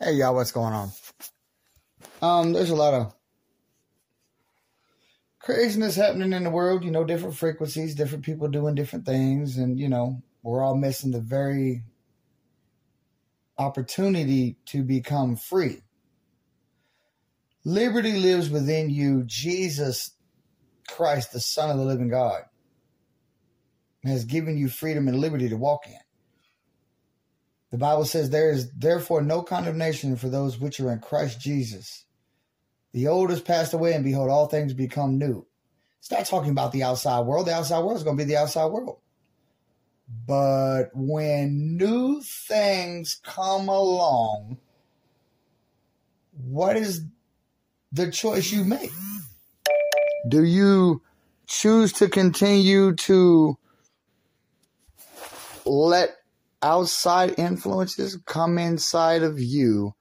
Hey y'all, what's going on? Um, there's a lot of craziness happening in the world, you know, different frequencies, different people doing different things, and you know, we're all missing the very opportunity to become free. Liberty lives within you. Jesus Christ, the Son of the living God, has given you freedom and liberty to walk in. The Bible says there is therefore no condemnation for those which are in Christ Jesus. The old has passed away, and behold, all things become new. Not talking about the outside world. The outside world is going to be the outside world. But when new things come along, what is the choice you make? Do you choose to continue to let outside influences come inside of you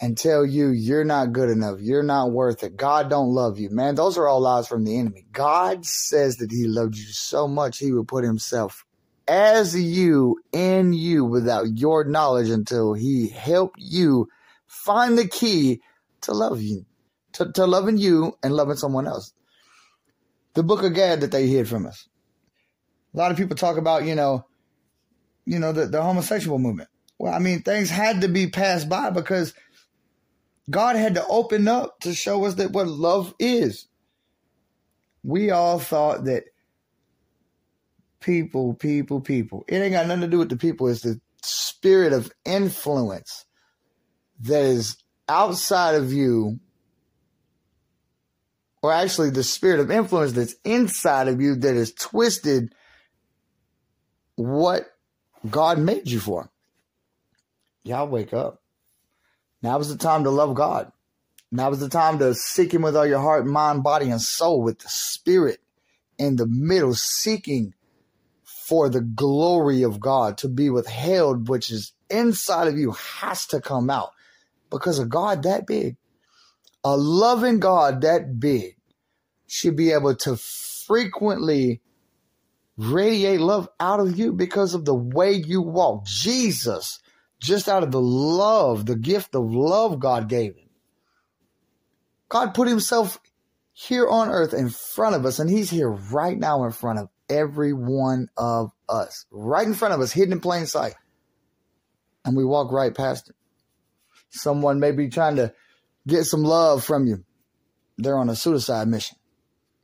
and tell you you're not good enough, you're not worth it, God don't love you. Man, those are all lies from the enemy. God says that he loved you so much he would put himself as you in you without your knowledge until he helped you find the key to love you, to, to loving you and loving someone else. The book of Gad that they hid from us. A lot of people talk about, you know, you know, the, the homosexual movement. Well, I mean, things had to be passed by because God had to open up to show us that what love is. We all thought that people, people, people. It ain't got nothing to do with the people. It's the spirit of influence that is outside of you, or actually the spirit of influence that's inside of you that is twisted what God made you for. Y'all wake up. Now is the time to love God. Now is the time to seek Him with all your heart, mind, body, and soul, with the Spirit in the middle, seeking for the glory of God to be withheld, which is inside of you, has to come out because a God that big, a loving God that big, should be able to frequently radiate love out of you because of the way you walk. Jesus just out of the love, the gift of love God gave him. God put himself here on earth in front of us, and he's here right now in front of every one of us, right in front of us, hidden in plain sight. And we walk right past him. Someone may be trying to get some love from you. They're on a suicide mission.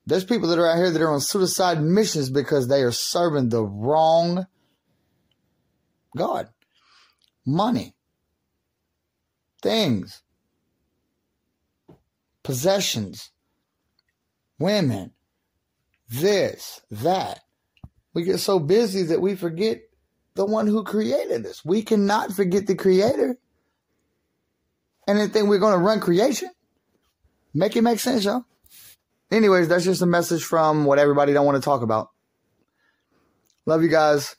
There's people that are out here that are on suicide missions because they are serving the wrong God money, things, possessions, women, this, that. We get so busy that we forget the one who created us. We cannot forget the creator. And then think we're going to run creation. Make it make sense, y'all. Anyways, that's just a message from what everybody don't want to talk about. Love you guys.